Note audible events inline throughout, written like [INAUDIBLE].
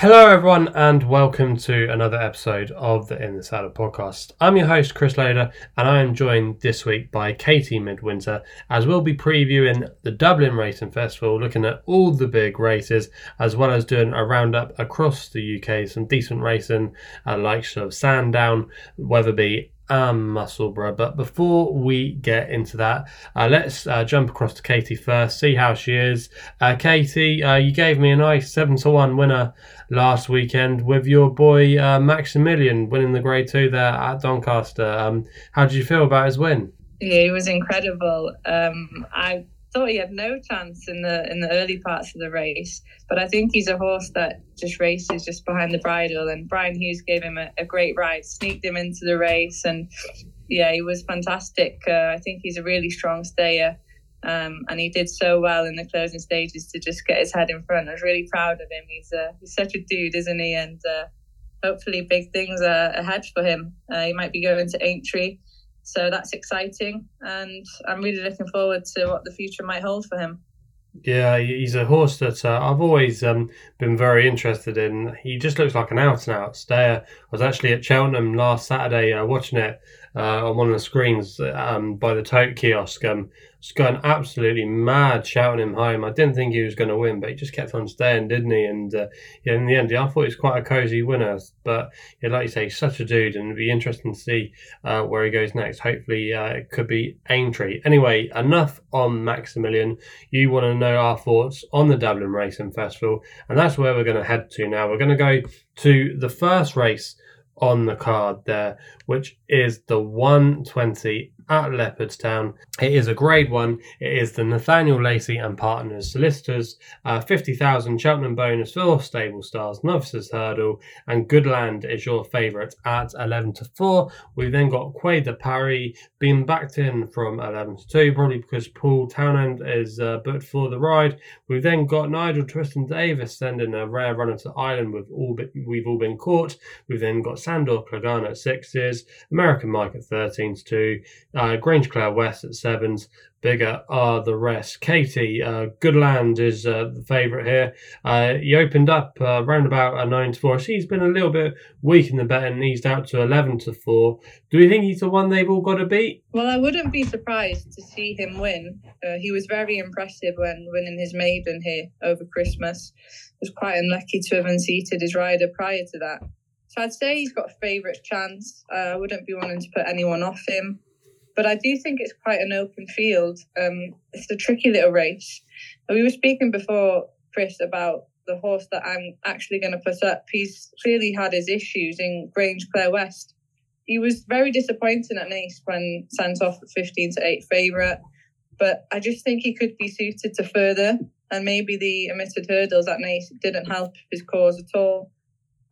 Hello, everyone, and welcome to another episode of the In the Saddle podcast. I'm your host, Chris Loader, and I am joined this week by Katie Midwinter as we'll be previewing the Dublin Racing Festival, looking at all the big races, as well as doing a roundup across the UK, some decent racing, uh, like sort of Sandown, Wetherby, and Musselburgh. But before we get into that, uh, let's uh, jump across to Katie first, see how she is. Uh, Katie, uh, you gave me a nice 7 to 1 winner last weekend with your boy uh, Maximilian winning the Grade 2 there at Doncaster. Um, how did you feel about his win? Yeah, he was incredible. Um, I thought he had no chance in the in the early parts of the race, but I think he's a horse that just races just behind the bridle. And Brian Hughes gave him a, a great ride, sneaked him into the race, and yeah, he was fantastic. Uh, I think he's a really strong stayer. Um, and he did so well in the closing stages to just get his head in front. I was really proud of him. He's uh, he's such a dude, isn't he? And uh, hopefully, big things are ahead for him. Uh, he might be going to Aintree so that's exciting, and I'm really looking forward to what the future might hold for him. Yeah, he's a horse that uh, I've always um, been very interested in. He just looks like an out and out stayer. I was actually at Cheltenham last Saturday uh, watching it uh, on one of the screens um, by the tote kiosk. Um, was going absolutely mad, shouting him home. I didn't think he was going to win, but he just kept on staying, didn't he? And uh, yeah, in the end, yeah, I thought he was quite a cosy winner. But yeah, like you say, such a dude, and it'd be interesting to see uh, where he goes next. Hopefully, uh, it could be Aintree. Anyway, enough on Maximilian. You want to know our thoughts on the Dublin Racing Festival, and that's where we're going to head to now. We're going to go to the first race on the card there, which is the 120 at Leopardstown. It is a grade one. It is the Nathaniel Lacey and Partners Solicitors, uh, 50,000 Cheltenham bonus for Stable Stars, Novices Hurdle, and Goodland is your favourite at 11 to 4. We've then got Quai de Paris being backed in from 11 to 2, probably because Paul Townend is uh, booked for the ride. We've then got Nigel Twiston-Davies sending a rare runner to Ireland with all we've all been caught. We've then got Sandor Clegane at sixes, American Mike at 13 to 2. Uh, Grangeclair West at sevens. Bigger are the rest. Katie, uh, Goodland is uh, the favourite here. Uh, he opened up uh, round about a 9 to 4. He's been a little bit weak in the bet and eased out to 11 to 4. Do you think he's the one they've all got to beat? Well, I wouldn't be surprised to see him win. Uh, he was very impressive when winning his maiden here over Christmas. Was quite unlucky to have unseated his rider prior to that. So I'd say he's got a favourite chance. Uh, I wouldn't be wanting to put anyone off him. But I do think it's quite an open field. Um, it's a tricky little race. We were speaking before, Chris, about the horse that I'm actually going to put up. He's clearly had his issues in Grangeclair West. He was very disappointing at Naas when sent off at 15 to 8 favourite. But I just think he could be suited to further. And maybe the omitted hurdles at Naas didn't help his cause at all.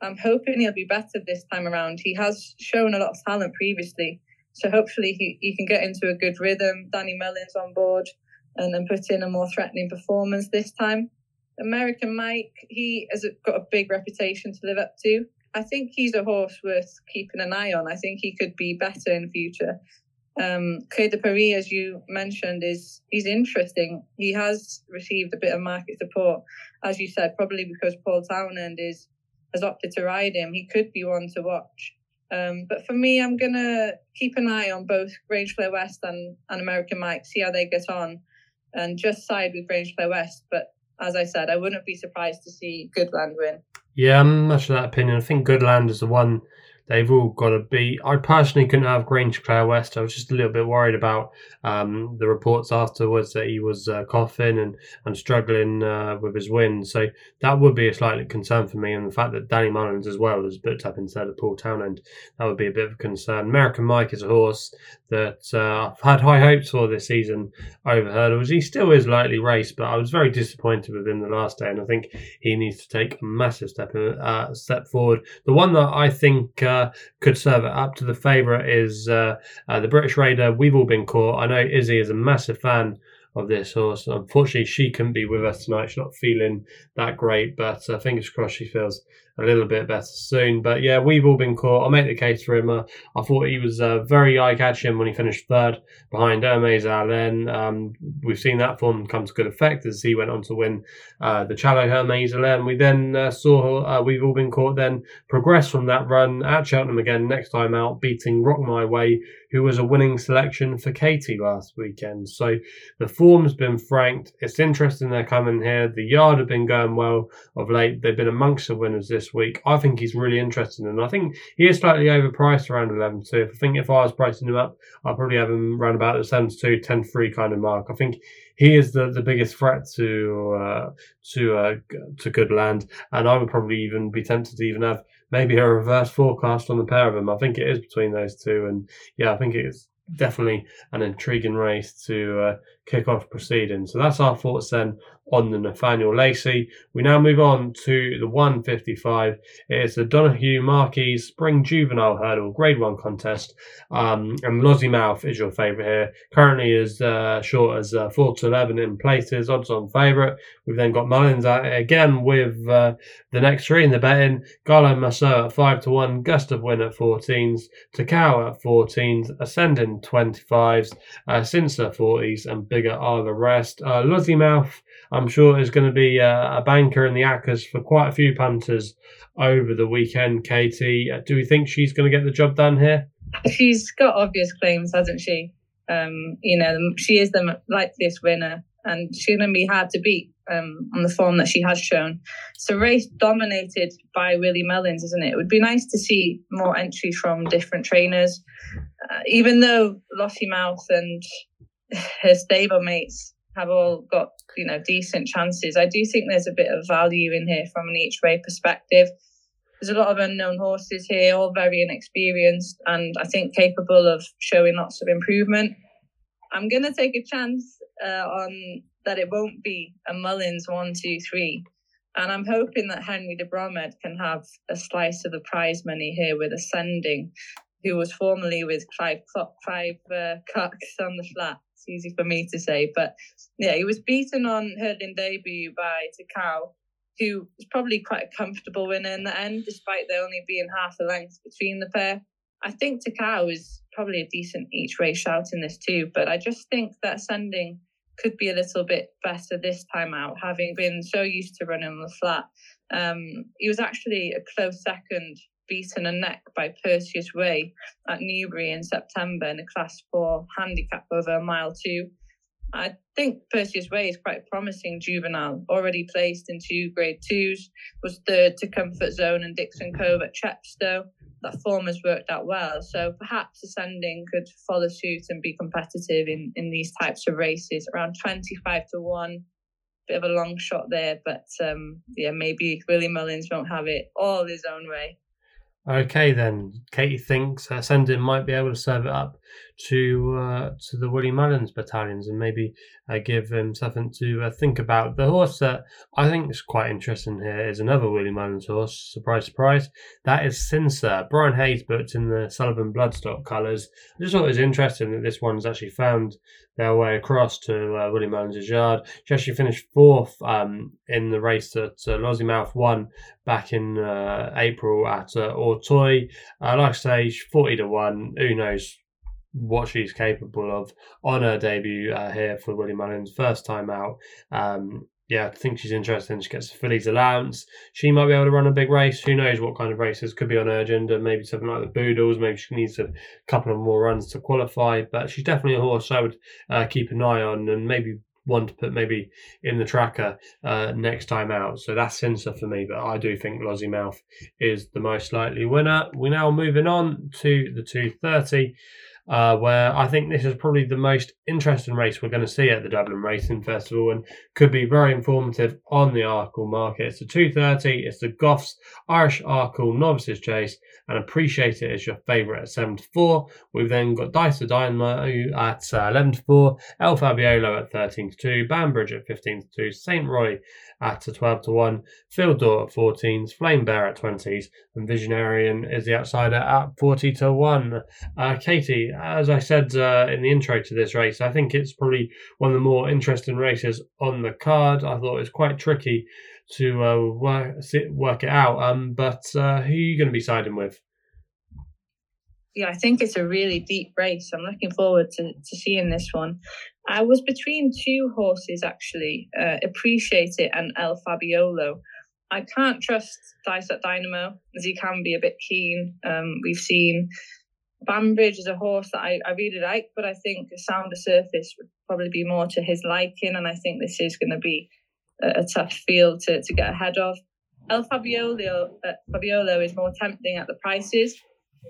I'm hoping he'll be better this time around. He has shown a lot of talent previously. So hopefully he, he can get into a good rhythm. Danny Mullins on board and then put in a more threatening performance this time. American Mike, he has got a big reputation to live up to. I think he's a horse worth keeping an eye on. I think he could be better in future. Um, de Paris, as you mentioned, is he's interesting. He has received a bit of market support, as you said, probably because Paul Townend is has opted to ride him. He could be one to watch. Um, but for me, I'm gonna keep an eye on both Grangeclair West and, and American Mike, see how they get on, and just side with Grangeclair West. But as I said, I wouldn't be surprised to see Goodland win. Yeah, I'm much of that opinion. I think Goodland is the one they've all got to be. I personally couldn't have Grangeclair West. I was just a little bit worried about um, the reports afterwards that he was uh, coughing and, and struggling uh, with his win. So that would be a slightly concern for me. And the fact that Danny Mullins as well was booked up instead of Paul Townend, that would be a bit of a concern. American Mike is a horse that uh, I've had high hopes for this season over hurdles. He still is lightly raced, but I was very disappointed with him the last day. And I think he needs to take a massive step, uh, step forward. The one that I think uh, could serve it up to the favourite is uh, uh, the British Raider. We've all been caught. I know Izzy is a massive fan of this horse. Unfortunately, she couldn't be with us tonight. She's not feeling that great, but uh, fingers crossed she feels a little bit better soon. But yeah, we've all been caught. I'll make the case for him. Uh, I thought he was uh, very eye catching when he finished third behind Hermes Allen. Um, we've seen that form come to good effect as he went on to win uh, the Challow Hermes Allen. We then uh, saw uh, we've all been caught then progress from that run at Cheltenham again next time out, beating Rock My Way, who was a winning selection for Katie last weekend. So the form's been franked. It's interesting they're coming here. The yard have been going well of late. They've been amongst the winners this week. I think he's really interesting, and I think he is slightly overpriced around 11 2. I think if I was pricing him up, I'd probably have him around about the 7 2, 10 3 kind of mark. I think he is the, the biggest threat to uh, to uh, to Goodland, and I would probably even be tempted to even have maybe a reverse forecast on the pair of them. I think it is between those two, and yeah, I think it's definitely an intriguing race to uh, kick off proceedings. So that's our thoughts then on the Nathaniel Lacey. We now move on to the 155. It's the Donohue Marsh Spring Juvenile Hurdle Grade 1 contest. Um, and Lossiemouth is your favourite here. Currently is uh, short as uh, 4 to 11 in places, odds on favourite. We've then got Mullins again with uh, the next three in the betting. Gala Marceau at 5 to 1, Gustav Win at 14s, Takao at 14s, Ascending 25s, uh, Zenta 40s, and Bigger are the rest. Uh, Lossiemouth I'm sure is going to be a, a banker in the Accas for quite a few punters over the weekend. Katie, uh, do we think she's going to get the job done here? She's got obvious claims, hasn't she? Um, you know, she is the likeliest winner, and she's going to be hard to beat um, on the form that she has shown. So, race dominated by Willie Mullins, isn't it? It would be nice to see more entries from different trainers, uh, even though Lossiemouth and her stablemates have all got you know decent chances. I do think there's a bit of value in here from an each way perspective. There's a lot of unknown horses here, all very inexperienced, and I think capable of showing lots of improvement. I'm going to take a chance uh, on that it won't be a Mullins one, two, three. And I'm hoping that Henry de Bromhead can have a slice of the prize money here with Ascending, who was formerly with Clive, Clive uh, Cox on the flat easy for me to say. But yeah, he was beaten on hurdling debut by Takao, who was probably quite a comfortable winner in the end, despite there only being half a length between the pair. I think Takao is probably a decent each way shout in this too, but I just think that sending could be a little bit better this time out, having been so used to running on the flat. Um, he was actually a close second beaten a neck by Perseus Way at Newbury in September in a class four handicap over a mile two. I think Perseus Way is quite promising juvenile, already placed in two grade twos, was third to Comfort Zone and Dixon Cove at Chepstow. That form has worked out well, so perhaps Ascending could follow suit and be competitive in, in these types of races, around 25 to 1. Bit of a long shot there, but um, yeah, maybe Willie Mullins won't have it all his own way. Okay, then Katie thinks uh, Sendin might be able to serve it up to uh, to the Willie Mullins battalions and maybe uh, give him something to uh, think about. The horse that I think is quite interesting here is another Willie Mullins horse. Surprise, surprise! That is Zenta. Brian Hayes booked in the Sullivan Bloodstock colours. I just thought it was interesting that this one's actually found their way across to uh, Willie Mullins' yard. She actually finished fourth um, in the race that uh, Lossiemouth won back in uh, April at uh, Auteuil. Uh, like I say, 40 to 1. Who knows what she's capable of on her debut uh, here for Willie Mullins, first time out. Um, yeah, I think she's interesting. She gets fillies' allowance. She might be able to run a big race. Who knows what kind of races could be on her agenda? Maybe something like the Boodles. Maybe she needs a couple of more runs to qualify. But she's definitely a horse I would uh, keep an eye on and maybe one to put maybe in the tracker uh, next time out. So that's Zenta for me, but I do think Lossiemouth is the most likely winner. We're now moving on to the 230 uh, where I think this is probably the most interesting race we're going to see at the Dublin Racing Festival and could be very informative on the Arkle market. It's a 230, it's the Goffs Irish Arkle Novices Chase, and Appreciate It is your favourite at 7 to 4. We've then got Dysart Dynamo at uh, 11 to 4, El Fabiolo at 13 to 2, Banbridge at 15 to 2, St. Roy at 12 to 1, Field Door at 14s, Flame Bear at 20s, and Visionarian is the outsider at 40 to 1. Uh, Katie, as I said uh, in the intro to this race, I think it's probably one of the more interesting races on the card. I thought it was quite tricky to uh, work, work it out. Um, but uh, who are you going to be siding with? Yeah, I think it's a really deep race. I'm looking forward to, to seeing this one. I was between two horses actually, uh, Appreciate It and El Fabiolo. I can't trust Dysart Dynamo as he can be a bit keen. Um, we've seen Banbridge is a horse that I, I really like, but I think a sounder surface would probably be more to his liking, and I think this is going to be a, a, tough field to, to get ahead of. El Fabiolo, uh, Fabiolo is more tempting at the prices.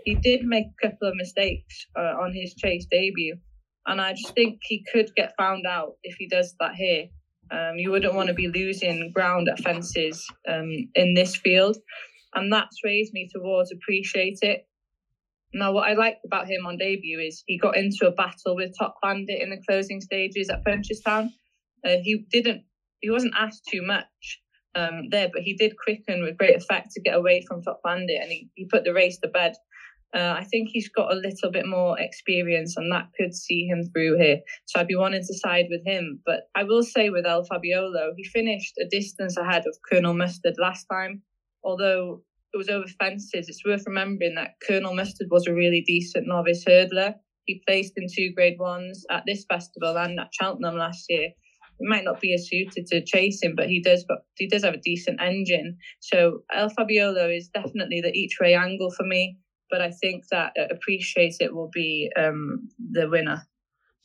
He did make a couple of mistakes uh, on his chase debut, and I just think he could get found out if he does that here. Um, you wouldn't want to be losing ground at fences um, in this field. And that sways me towards appreciate it. Now, what I liked about him on debut is he got into a battle with Top Bandit in the closing stages at Punchestown. Uh, he didn't, he wasn't asked too much um, there, but he did quicken with great effect to get away from Top Bandit and he, he put the race to bed. Uh, I think he's got a little bit more experience, and that could see him through here. So I'd be wanting to side with him. But I will say with El Fabiolo, he finished a distance ahead of Colonel Mustard last time. Although it was over fences, it's worth remembering that Colonel Mustard was a really decent novice hurdler. He placed in two grade ones at this festival and at Cheltenham last year. He might not be as suited to chasing, but he does but he does have a decent engine. So El Fabiolo is definitely the each way angle for me but I think that uh, Appreciate It will be um, the winner.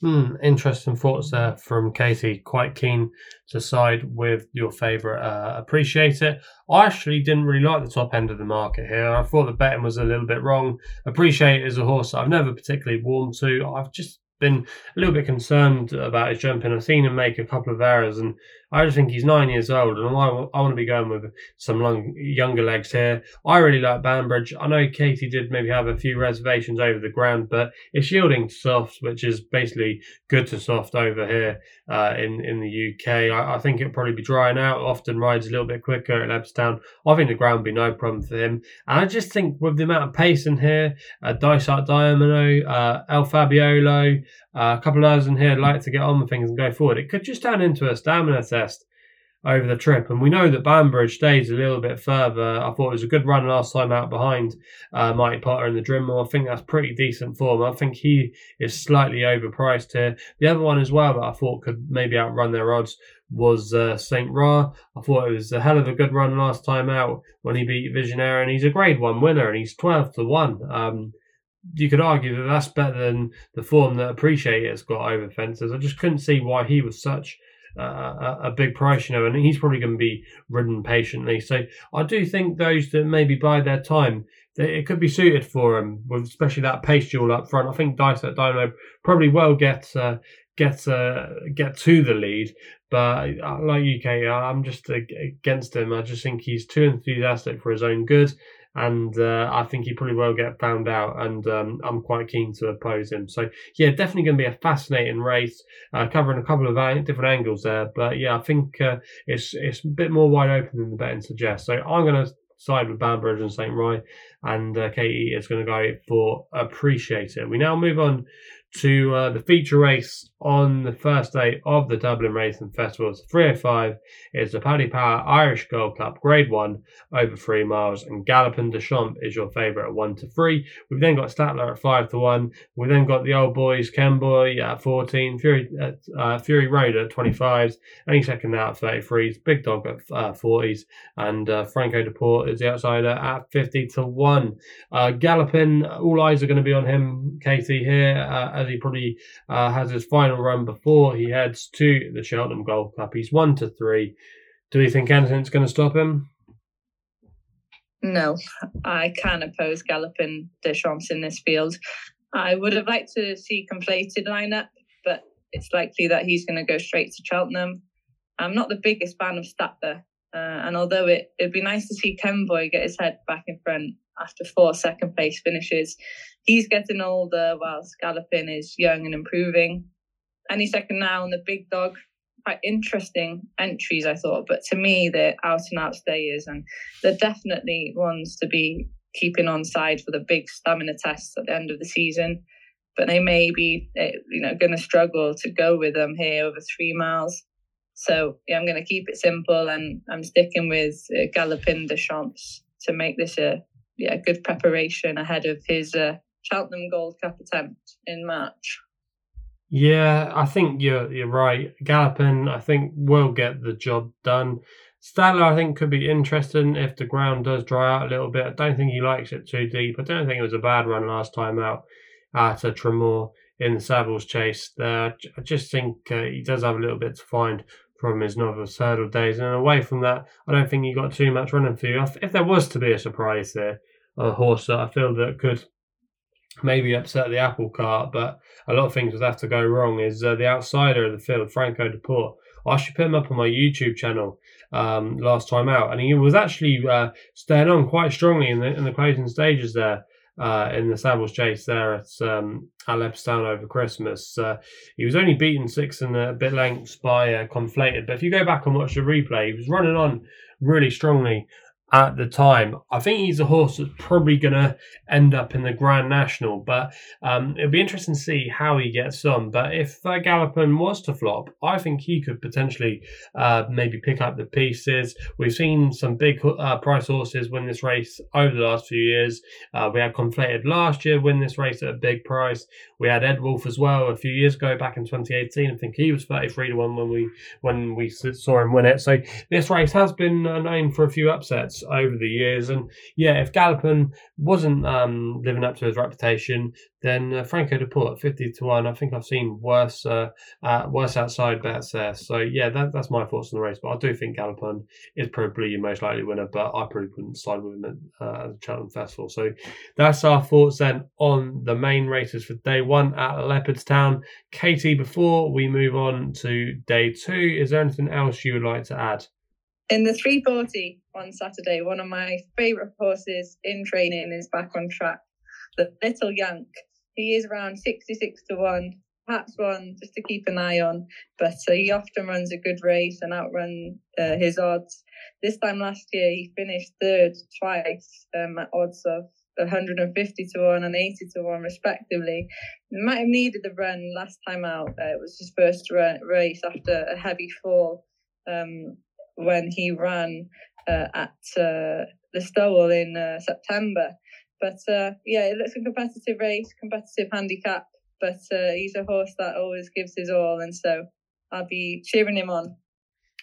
Hmm, interesting thoughts there from Katie. Quite keen to side with your favourite. Uh, appreciate it. I actually didn't really like the top end of the market here. I thought the betting was a little bit wrong. Appreciate it is a horse I've never particularly warmed to. I've just been a little bit concerned about his jumping. I've seen him make a couple of errors, and I just think he's nine years old, and I, I want to be going with some long, younger legs here. I really like Banbridge. I know Katie did maybe have a few reservations over the ground, but it's yielding soft, which is basically good to soft over here uh, in in the UK. I, I think it'll probably be drying out. Often rides a little bit quicker at Leopardstown. I think the ground will be no problem for him, and I just think with the amount of pace in here, uh, Dysart Dynamo, uh, El Fabiolo, uh, a couple of others in here like to get on with things and go forward. It could just turn into a stamina test over the trip. And we know that Banbridge stays a little bit further. I thought it was a good run last time out behind uh, Mighty Potter in the Drinmore. I think that's pretty decent form. I think he is slightly overpriced here. The other one as well that I thought could maybe outrun their odds was uh, St. Ra. I thought it was a hell of a good run last time out when he beat Visionaire, and he's a grade one winner, and he's 12 to 1. Um, you could argue that that's better than the form that Appreciate has got over fences. I just couldn't see why he was such uh, a big price, you know, and he's probably going to be ridden patiently. So I do think those that maybe buy their time, it could be suited for him, with especially that pace duel up front. I think Dysart Dynamo probably will get uh, get uh, get to the lead, but uh, like UK, I'm just against him. I just think he's too enthusiastic for his own good and uh, I think he probably will get found out. And um, I'm quite keen to oppose him. So yeah, definitely going to be a fascinating race, uh, covering a couple of different angles there. But yeah, I think uh, it's it's a bit more wide open than the betting suggests. So I'm going to side with Banbridge and St. Roy, and uh, Katie is going to go for Appreciate It. We now move on to uh, the feature race on the first day of the Dublin Racing Festival. It's 305 is the Paddy Power Irish Gold Cup Grade 1 over 3 miles and Galopin Des Champs is your favourite at 1 to 3. We've then got Statler at 5 to 1. We've then got the old boys Kemboy at 14, Fury at, uh, Fury Road at 25s, any second now at 33s, Big Dog at uh, 40s, and uh, Franco De Port is the outsider at 50 to 1. Uh, Galopin, all eyes are going to be on him, Katie, here, uh, as he probably uh, has his final run before he heads to the Cheltenham Gold Cup. He's one to three. Do you think anything's going to stop him? No, I can't oppose Galopin Des Champs in this field. I would have liked to see conflated lineup, but it's likely that he's going to go straight to Cheltenham. I'm not the biggest fan of Statler, uh, and although it, it'd be nice to see Kemboy get his head back in front after four second place finishes, he's getting older whilst Galopin is young and improving. Any second now and the big dog quite interesting entries i thought. But to me they're out and out stayers and they're definitely ones to be keeping on side for the big stamina tests at the end of the season. But they may be eh, you know going to struggle to go with them here over three miles. So yeah, I'm going to keep it simple, and I'm sticking with uh, Des Champs to make this a yeah good preparation ahead of his uh, Cheltenham Gold Cup attempt in March. Yeah, I think you're you're right. Galopin, I think, will get the job done. Statler, I think, could be interesting if the ground does dry out a little bit. I don't think he likes it too deep. I don't think it was a bad run last time out at a Tramore in the Savills Chase. There, I just think uh, he does have a little bit to find from his novice hurdle days. And away from that, I don't think he got too much running for you. If there was to be a surprise there, a horse that I feel that could maybe upset the apple cart, but a lot of things would have to go wrong, is uh, the outsider of the field, Franco de Port. I should put him up on my YouTube channel um, last time out, and he was actually uh, staying on quite strongly in the in the closing stages there uh, in the Savills Chase there at um, at Leopardstown over Christmas. Uh, he was only beaten six and a bit lengths by uh, Conflated, but if you go back and watch the replay, he was running on really strongly at the time. I think he's a horse that's probably going to end up in the Grand National, but um, it'll be interesting to see how he gets on. But if uh, Galopin was to flop, I think he could potentially uh, maybe pick up the pieces. We've seen some big uh, price horses win this race over the last few years. Uh, we had Conflated last year win this race at a big price. We had Edwulf as well a few years ago, back in 2018. I think he was 33 to one when we when we saw him win it. So this race has been uh, known for a few upsets over the years. And yeah, if Galopin wasn't um, living up to his reputation, then uh, Franco de Port, 50 to 1. I think I've seen worse uh, uh, worse outside bets there. So yeah, that, that's my thoughts on the race. But I do think Galopin is probably your most likely winner, but I probably wouldn't side with him at, uh, the Cheltenham Festival. So that's our thoughts then on the main races for day one at Leopardstown. Katie, before we move on to day two, is there anything else you would like to add? In the 340 on Saturday, one of my favourite horses in training is back on track, the Little Yank. He is around 66 to 1, perhaps one just to keep an eye on, but uh, he often runs a good race and outrun uh, his odds. This time last year, he finished third twice um, at odds of 150 to 1 and 80 to 1 respectively. Might have needed the run last time out. Uh, it was his first race after a heavy fall. Um, when he ran uh, at uh, Listowel in uh, September. But uh, yeah, it looks a competitive race, competitive handicap. But uh, he's a horse that always gives his all, and so I'll be cheering him on.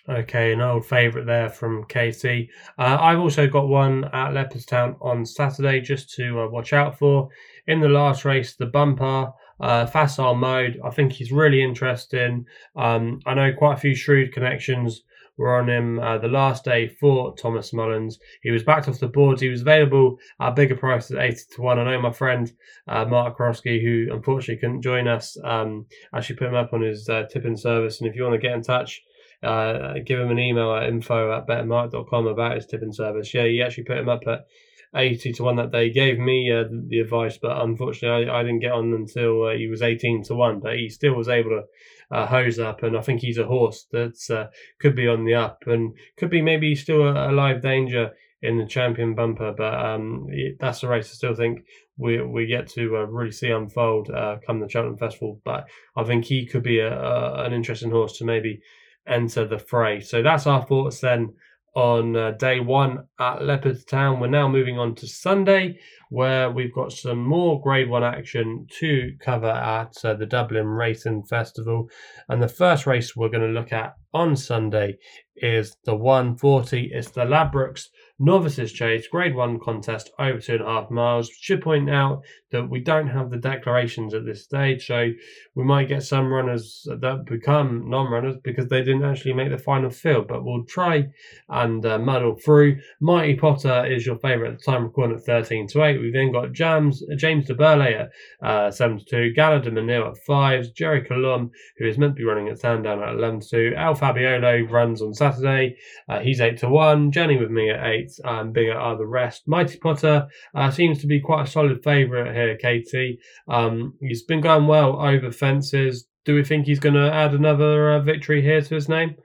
Okay, an old favourite there from Katie. Uh, I've also got one at Leopardstown on Saturday just to watch out for. In the last race, the bumper, uh, facile mode. I think he's really interesting. Um, I know quite a few shrewd connections were on him uh, the last day for Thomas Mullins. He was backed off the boards. He was available at bigger prices, 80 to 1. I know my friend uh, Mark Korosky, who unfortunately couldn't join us, um, actually put him up on his uh, tipping service. And if you want to get in touch, uh, give him an email at info at bettermark.com about his tipping service. Yeah, he actually put him up at 80 to 1 that day. He gave me uh, the advice, but unfortunately, I, I didn't get on until uh, he was 18 to 1. But he still was able to uh, hose up, and I think he's a horse that uh, could be on the up and could be maybe still a, a live danger in the champion bumper. But um, that's a race I still think we we get to uh, really see unfold uh, come the Cheltenham Festival. But I think he could be a, a, an interesting horse to maybe enter the fray. So that's our thoughts then on uh, day one at Leopardstown. We're now moving on to Sunday, where we've got some more Grade One action to cover at uh, the Dublin Racing Festival. And the first race we're going to look at on Sunday is the 140. It's the Ladbrokes Novices Chase Grade 1 contest over two and a half miles. Should point out that we don't have the declarations at this stage, so we might get some runners that become non runners because they didn't actually make the final field, but we'll try and uh, muddle through. Mighty Potter is your favourite at the time, recording at 13 to 8. We've then got James, James du Berlais at uh, 7 to 2, Gaillard du Mesnil at 5, Gerri Colombe, who is meant to be running at Sandown at 11 to 2, El Fabiolo runs on Saturday, uh, he's 8 to 1, Journey With Me at 8 and bigger are the rest. Mighty Potter uh, seems to be quite a solid favourite here, Katie. Um, he's been going well over fences. Do we think he's going to add another uh, victory here to his name?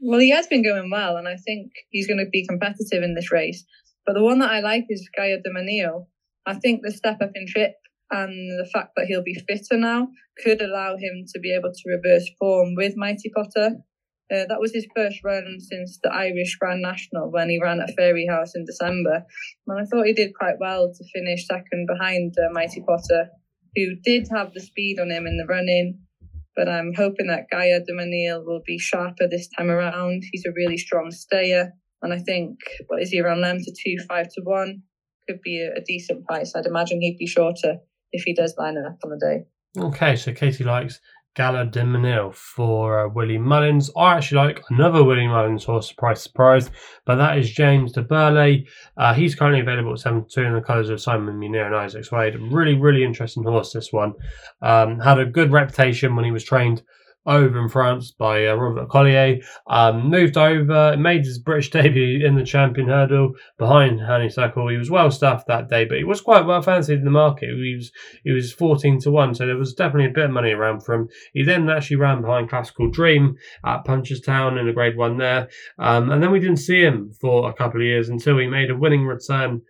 Well, he has been going well, and I think he's going to be competitive in this race. But the one that I like is Gaillard du Mesnil. I think the step up in trip and the fact that he'll be fitter now could allow him to be able to reverse form with Mighty Potter. Uh, that was his first run since the Irish Grand National when he ran at Fairyhouse in December. And I thought he did quite well to finish second behind uh, Mighty Potter, who did have the speed on him in the running. But I'm hoping that Gaillard du Mesnil will be sharper this time around. He's a really strong stayer. And I think, what is he around them to two, five to one? Could be a, a decent price. I'd imagine he'd be shorter if he does line up on the day. Okay, so Katie likes Gaillard du Mesnil for uh, Willie Mullins. I actually like another Willie Mullins horse, surprise, surprise, but that is James du Berlais. Uh, he's currently available at 7 2 in the colours of Simon Munir and Isaac Souede. Really, really interesting horse, this one. Um, had a good reputation when he was trained over in France by uh, Robert Collier. Um, moved over, made his British [LAUGHS] debut in the champion hurdle behind Honeysuckle. He was well stuffed that day, but he was quite well fancied in the market. He was he was fourteen to one, so there was definitely a bit of money around for him. He then actually ran behind Klassical Dream at Punchestown in the Grade One there, um, and then we didn't see him for a couple of years until he made a winning return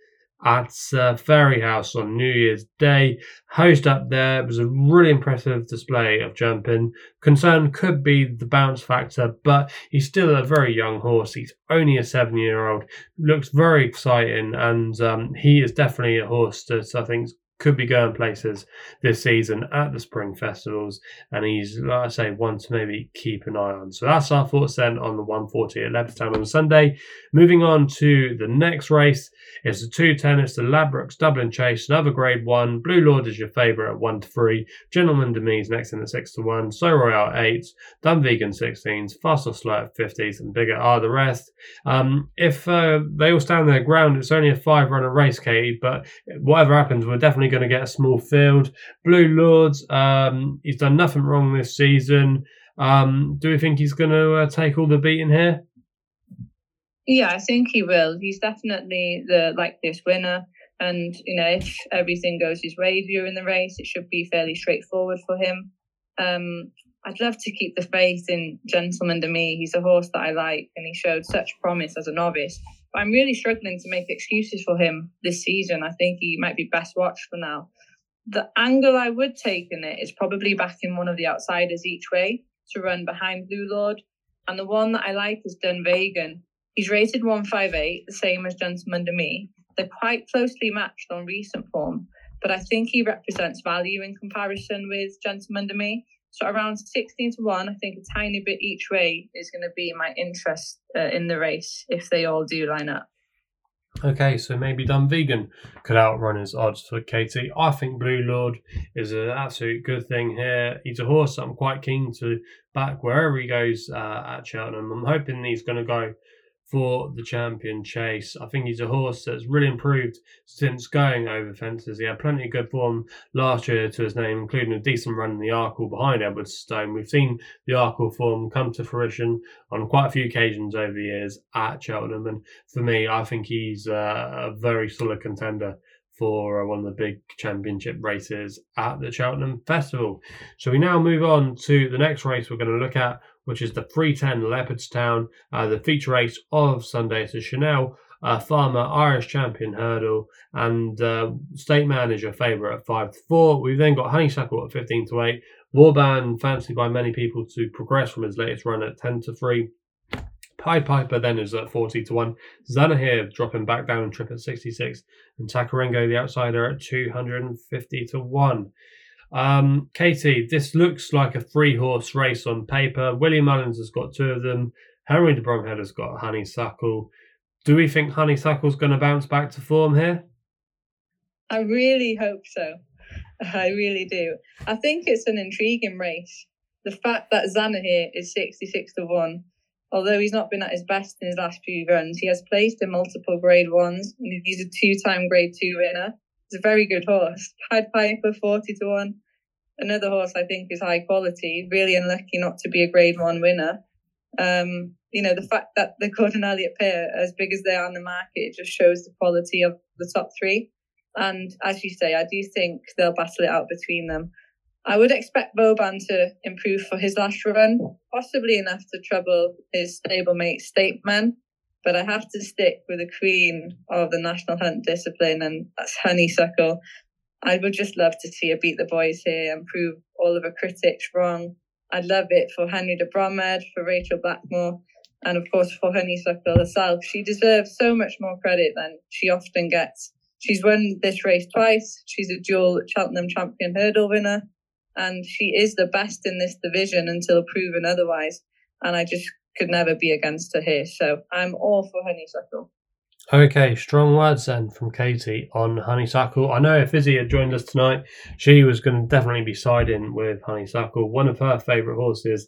at uh, Fairyhouse on New Year's Day. Host up there it was a really impressive display of jumping. Concern could be the bounce factor, but he's still a very young horse. He's only a seven year old. Looks very exciting, and um, he is definitely a horse that I think could be going places this season at the spring festivals, and he's, like I say, one to maybe keep an eye on. So that's our thoughts then on the 140 at Leopardstown on Sunday. Moving on to the next race, it's the 210, it's the Ladbrokes Dublin Chase, another grade one. Blue Lord is your favourite at 1 to 3. Gentleman De Mee next in the 6 to 1. So Royale 8, Dunvegan 16s, Fast or Slow at 50s, and bigger are the rest. Um, if uh, they all stand their ground, it's only a five runner race, Katie, but whatever happens, we're definitely going to get a small field. Blue Lords, um, he's done nothing wrong this season. Um, do we think he's going to uh, take all the beating here? Yeah, I think he will. He's definitely the like this winner. And, you know, if everything goes his way during the race, it should be fairly straightforward for him. Um, I'd love to keep the faith in Gentleman De Mee. He's a horse that I like, and he showed such promise as a novice. But I'm really struggling to make excuses for him this season. I think he might be best watched for now. The angle I would take in it is probably backing one of the outsiders each way to run behind Blue Lord. And the one that I like is Dunvegan. He's rated 158, the same as Gentleman De Mee. They're quite closely matched on recent form, but I think he represents value in comparison with Gentleman De Mee. So around 16 to 1, I think a tiny bit each way is going to be my interest uh, in the race if they all do line up. Okay, so maybe Dunvegan could outrun his odds for Katie. I think Blue Lord is an absolute good thing here. He's a horse I'm quite keen to back wherever he goes uh, at Cheltenham. I'm hoping he's going to go for the champion chase. I think he's a horse that's really improved since going over fences. He had plenty of good form last year to his name, including a decent run in the Arkle behind Edwardstone. We've seen the Arkle form come to fruition on quite a few occasions over the years at Cheltenham, and for me, I think he's a very solid contender for uh, one of the big championship races at the Cheltenham Festival. So we now move on to the next race we're going to look at, which is the 310 Leopardstown, uh, the feature race of Sunday. So Chanelle uh, Pharma Irish Champion Hurdle and uh, State Manager favourite at 5 to 4. We've then got Honeysuckle at 15 to 8. Vauban fancied by many people to progress from his latest run at 10 to 3. Pied Piper then is at 40 to 1. Zanahiyr dropping back down and trip at 66. And Takarengo, the outsider, at 250 to 1. Um, Katie, this looks like a three horse race on paper. William Mullins has got two of them. Henry de Bromhead has got Honeysuckle. Do we think Honeysuckle's going to bounce back to form here? I really hope so. [LAUGHS] I really do. I think it's an intriguing race. The fact that Zanahiyr here is 66 to 1, although he's not been at his best in his last few runs, he has placed in multiple grade ones and he's a two time grade two winner. He's a very good horse. Pied Piper 40 to 1. Another horse I think is high quality, really unlucky not to be a grade one winner. Um, you know, the fact that the Gordon Elliott pair, as big as they are in the market, just shows the quality of the top three. And as you say, I do think they'll battle it out between them. I would expect Vauban to improve for his last run, possibly enough to trouble his stablemate State Man but I have to stick with the queen of the national hunt discipline, and that's honeysuckle. I would just love to see her beat the boys here and prove all of her critics wrong. I'd love it for Henry de Bromhead, for Rachel Blackmore, and of course for Honeysuckle herself. She deserves so much more credit than she often gets. She's won this race twice. She's a dual Cheltenham champion hurdle winner, and she is the best in this division until proven otherwise. And I just could never be against her here. So I'm all for Honeysuckle. Okay, strong words then from Katie on Honeysuckle. I know if Izzy had joined us tonight, she was going to definitely be siding with Honeysuckle, one of her favourite horses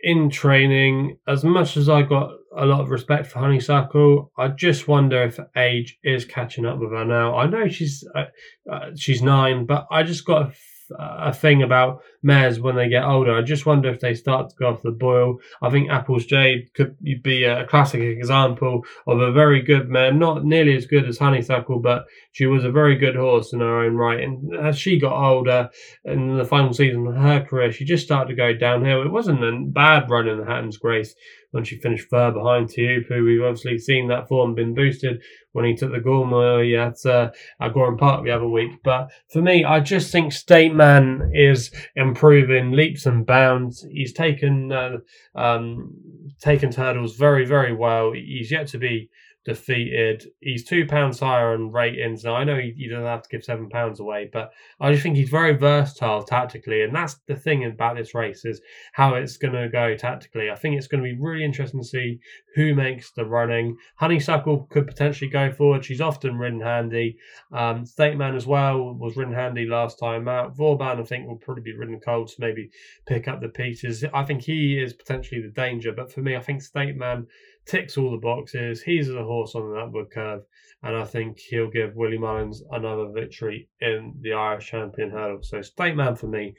in training. As much as I got a lot of respect for Honeysuckle, I just wonder if age is catching up with her now. I know she's uh, uh, she's nine, but I just got a a thing about mares when they get older. I just wonder if they start to go off the boil. I think Apple's Jade could be a classic example of a very good mare, not nearly as good as Honeysuckle, but she was a very good horse in her own right. And as she got older in the final season of her career, she just started to go downhill. It wasn't a bad run in the Hatton's Grace when she finished third behind Teahupoo. We've obviously seen that form been boosted when he took the Galmoy at, uh, at Gowran Park the other week. But for me, I just think State Man is improving leaps and bounds. He's taken uh, um, taken hurdles very, very well. He's yet to be defeated. He's two pounds higher in ratings. Now I know he, he doesn't have to give seven pounds away, but I just think he's very versatile tactically, and that's the thing about this race is how it's going to go tactically. I think it's going to be really interesting to see who makes the running. Honeysuckle could potentially go forward. She's often ridden handy. Um, State Man as well was ridden handy last time out. Vauban I think will probably be ridden cold to maybe pick up the pieces. I think he is potentially the danger, but for me, I think State Man ticks all the boxes. He's a horse on an upward curve, and I think he'll give Willie Mullins another victory in the Irish Champion Hurdle. So, State Man for me.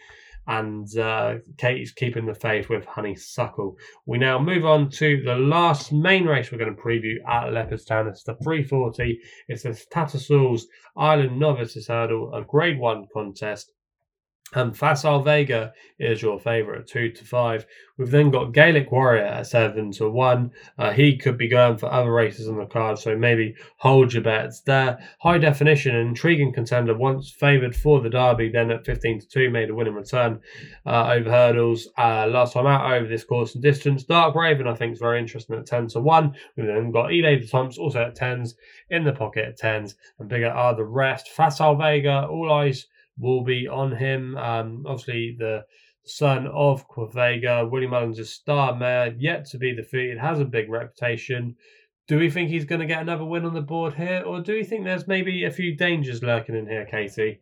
And uh, Katie's keeping the faith with Honeysuckle. We now move on to the last main race we're going to preview at Leopardstown. It's the 340. It's the Tattersalls Ireland Novices Hurdle, a Grade 1 contest. And Facile Vega is your favourite, two to five. We've then got Gaelic Warrior at seven to one. Uh, he could be going for other races on the card, so maybe hold your bets there. High definition, intriguing contender, once favoured for the Derby, then at 15 to two, made a winning return uh, over hurdles uh, last time out over this course and distance. Dark Raven, I think, is very interesting at 10 to one. We've then got Il Etait Temps also at 10s, in the pocket at 10s, and bigger are the rest. Facile Vega, all eyes will be on him. Um, obviously, the son of Quevega, Willie Mullins, a star mare, yet to be defeated, has a big reputation. Do we think he's going to get another win on the board here, or do we think there's maybe a few dangers lurking in here, Katie?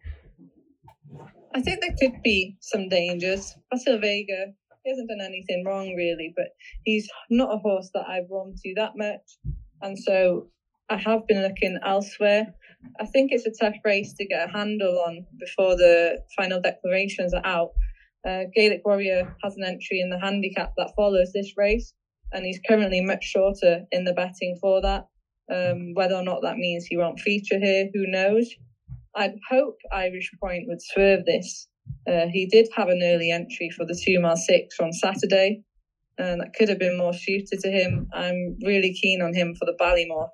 I think there could be some dangers. Facile Vega he hasn't done anything wrong really, but he's not a horse that I've run to that much, and so I have been looking elsewhere. I think it's a tough race to get a handle on before the final declarations are out. Uh, Gaelic Warrior has an entry in the handicap that follows this race, and he's currently much shorter in the betting for that. Um, whether or not that means he won't feature here, who knows? I'd hope Irish Point would swerve this. Uh, he did have an early entry for the two mile six on Saturday, and that could have been more suited to him. I'm really keen on him for the Ballymore,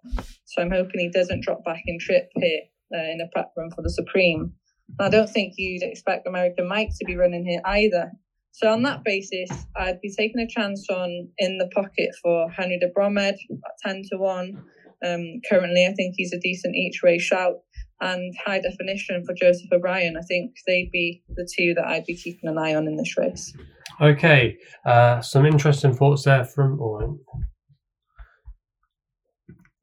so I'm hoping he doesn't drop back in trip here uh, in a prep run for the Supreme. And I don't think you'd expect American Mike to be running here either. So on that basis, I'd be taking a chance on in the pocket for Henry de Bromhead at ten to one. Um, currently, I think he's a decent each way shout. And high definition for Joseph O'Brien. I think they'd be the two that I'd be keeping an eye on in this race. Okay, uh, some interesting thoughts there from. Oh,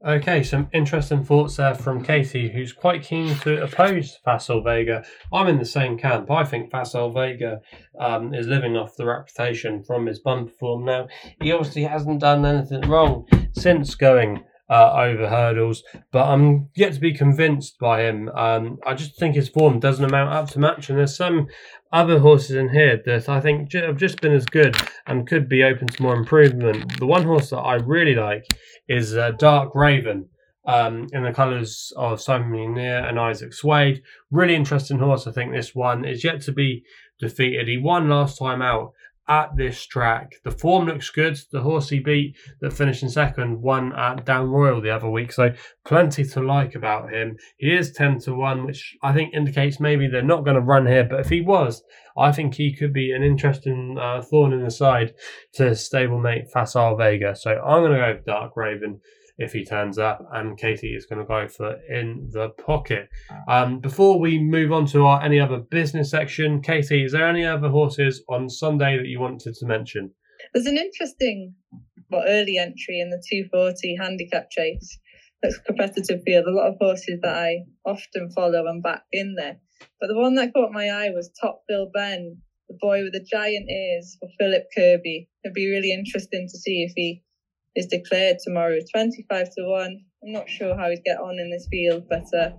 okay, some interesting thoughts there from Katie, who's quite keen to oppose Facile Vega. I'm in the same camp. I think Facile Vega um, is living off the reputation from his bumper form now. He obviously hasn't done anything wrong since going uh, over hurdles, but I'm yet to be convinced by him. Um, I just think his form doesn't amount up to much, and there's some other horses in here that I think have just been as good and could be open to more improvement. The one horse that I really like is uh, Dark Raven. Um, in the colours of Simon Munir and Isaac Souede. Really interesting horse. I think this one is yet to be defeated. He won last time out at this track. The form looks good. The horse he beat that finished in second won at Down Royal the other week, so plenty to like about him. He is 10 to 1, which I think indicates maybe they're not going to run here, but if he was, I think he could be an interesting uh, thorn in the side to stablemate Facile Vega. So I'm going to go Dark Raven if he turns up, and Katie is going to go for in the pocket. Um, before we move on to our any other business section, Katie, is there any other horses on Sunday that you wanted to mention? There's an interesting well, early entry in the 240 handicap chase. That's competitive field. A lot of horses that I often follow and back in there. But the one that caught my eye was Top Ville Ben, the boy with the giant ears for Philip Kirby. It'd be really interesting to see if he is declared tomorrow. 25 to 1. I'm not sure how he'd get on in this field, but uh,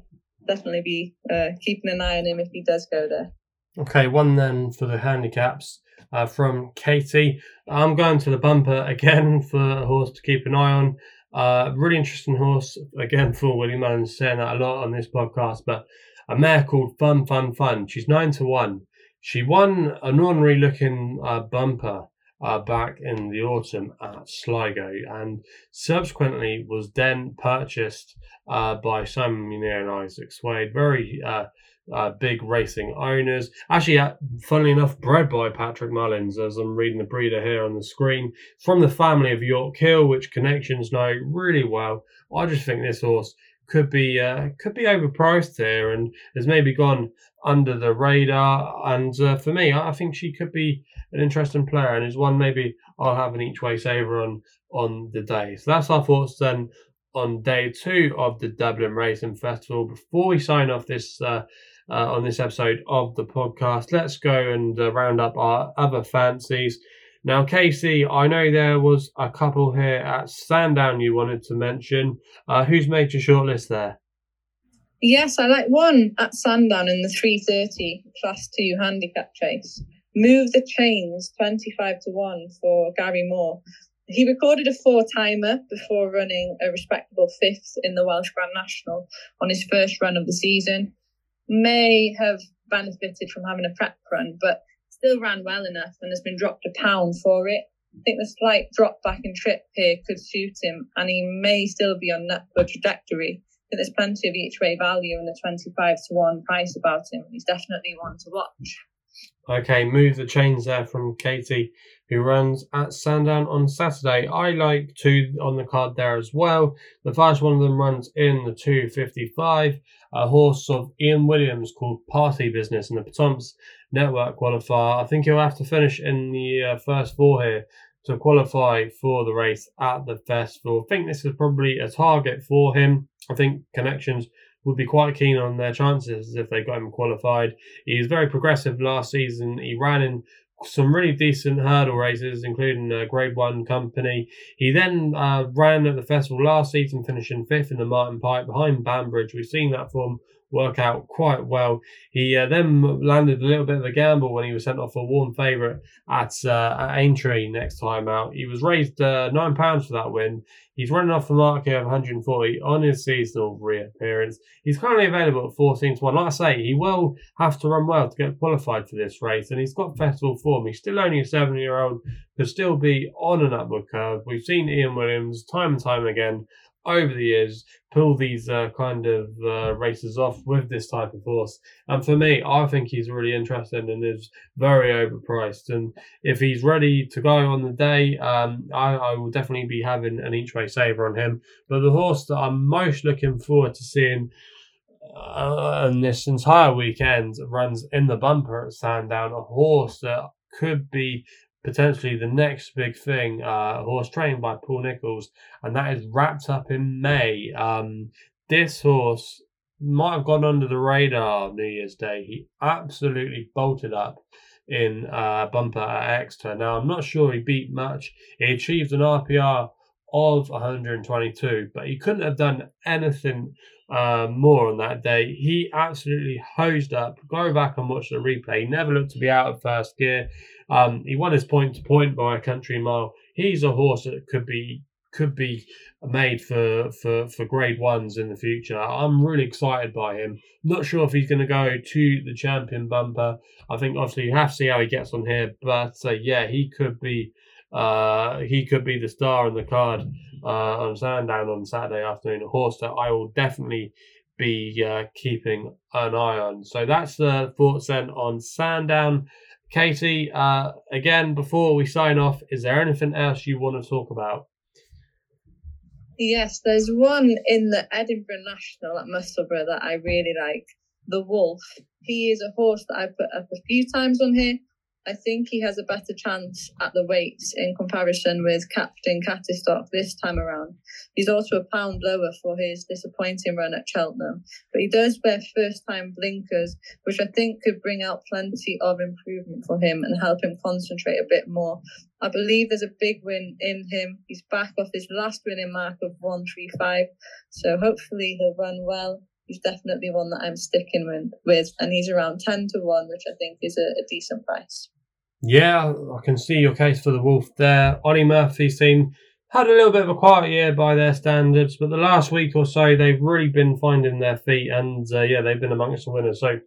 definitely be uh, keeping an eye on him if he does go there. Okay, one then for the handicaps uh, from Katie. I'm going to the bumper again [LAUGHS] for a horse to keep an eye on. Uh, really interesting horse again for Willie Mullins, saying that a lot on this podcast, but a mare called Fun Fun Fun. She's nine to one. She won an ordinary looking uh, bumper uh, back in the autumn at Sligo and subsequently was then purchased uh, by Simon Munir and Isaac Souede. Very uh, uh, big racing owners. Actually, uh, funnily enough, bred by Patrick Mullins, as I'm reading the breeder here on the screen, from the family of York Hill, which connections know really well. I just think this horse could be uh, could be overpriced here and has maybe gone under the radar. And uh, for me, I think she could be an interesting player and is one maybe I'll have an each way saver on on the day. So that's our thoughts then on day two of the Dublin Racing Festival. Before we sign off this uh, uh, on this episode of the podcast, let's go and uh, round up our other fancies. Now, Casey, I know there was a couple here at Sandown you wanted to mention. Uh, who's made your shortlist there? Yes, I like one at Sandown in the 330 Class 2 handicap chase. Move the chains 25 to 1 for Gary Moore. He recorded a four timer before running a respectable fifth in the Welsh Grand National on his first run of the season. May have benefited from having a prep run, but still ran well enough and has been dropped a pound for it. I think the slight drop back in trip here could suit him, and he may still be on that good trajectory. Think there's plenty of each way value in the 25 to 1 price about him. He's definitely one to watch. Okay, move the chains there from Katie, who runs at Sandown on Saturday. I like two on the card there as well. The first one of them runs in the 255, a horse of Ian Williams called Party Business in the Pertemps Network qualifier. I think he'll have to finish in the uh, first four here to qualify for the race at the festival. I think this is probably a target for him. I think connections would be quite keen on their chances if they got him qualified. He was very progressive last season. He ran in some really decent hurdle races, including a Grade One company. He then uh, ran at the festival last season, finishing fifth in the Martin Pipe behind Banbridge. We've seen that form work out quite well. He uh, then landed a little bit of a gamble when he was sent off a warm favourite at, uh, at Aintree next time out. He was raised uh, nine pounds for that win. He's running off the mark here of 140 on his seasonal reappearance. He's currently available at 14 to 1. Like I say, he will have to run well to get qualified for this race, and he's got festival form. He's still only a seven year old, could still be on an upward curve. We've seen Ian Williams time and time again over the years pull these uh, kind of uh, races off with this type of horse. And for me, I think he's really interesting and is very overpriced. And if he's ready to go on the day, um, I, I, will definitely be having an each way saver on him. But the horse that I'm most looking forward to seeing. Uh, and this entire weekend runs in the bumper at Sandown, a horse that could be potentially the next big thing, uh, horse trained by Paul Nicholls, and that is wrapped up in May. Um, this horse might have gone under the radar New Year's Day. He absolutely bolted up in uh, bumper at Exeter. Now, I'm not sure he beat much. He achieved an RPR of 122, but he couldn't have done anything uh, more on that day. He absolutely hosed up. Go back and watch the replay. He never looked to be out of first gear. Um, he won his point to point by a country mile. He's a horse that could be could be made for, for, for grade ones in the future. I'm really excited by him. Not sure if he's going to go to the champion bumper. I think obviously you have to see how he gets on here, but uh, yeah, he could be uh, he could be the star in the card uh, on Sandown on Saturday afternoon. A horse that I will definitely be uh, keeping an eye on. So that's the thoughts then on Sandown. Katie, uh, again, before we sign off, is there anything else you want to talk about? Yes, there's one in the Edinburgh National at Musselburgh that I really like. The Wolf. He is a horse that I put up a few times on here. I think he has a better chance at the weights in comparison with Captain Cattistock this time around. He's also a pound lower for his disappointing run at Cheltenham, but he does wear first time blinkers, which I think could bring out plenty of improvement for him and help him concentrate a bit more. I believe there's a big win in him. He's back off his last winning mark of 135, so hopefully he'll run well he's definitely one that I'm sticking with, and he's around 10 to 1, which I think is a, a decent price. Yeah, I can see your case for the Wolf there. Olly Murphy's team had a little bit of a quiet year by their standards, but the last week or so they've really been finding their feet, and uh, yeah, they've been amongst the winners. So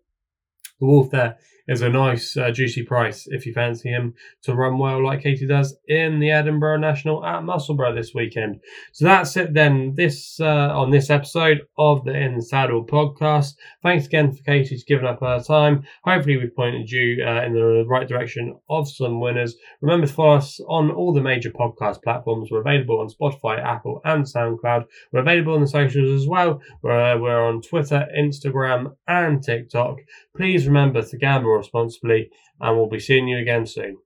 the Wolf there is a nice, uh, juicy price if you fancy him to run well like Katie does in the Edinburgh National at Musselburgh this weekend. So that's it then. This uh, on this episode of the In Saddle podcast. Thanks again for Katie for giving up her time. Hopefully, we've pointed you uh, in the right direction of some winners. Remember to follow us on all the major podcast platforms. We're available on Spotify, Apple, and SoundCloud. We're available on the socials as well. We're, we're on Twitter, Instagram, and TikTok. Please remember to gamble responsibly, and we'll be seeing you again soon.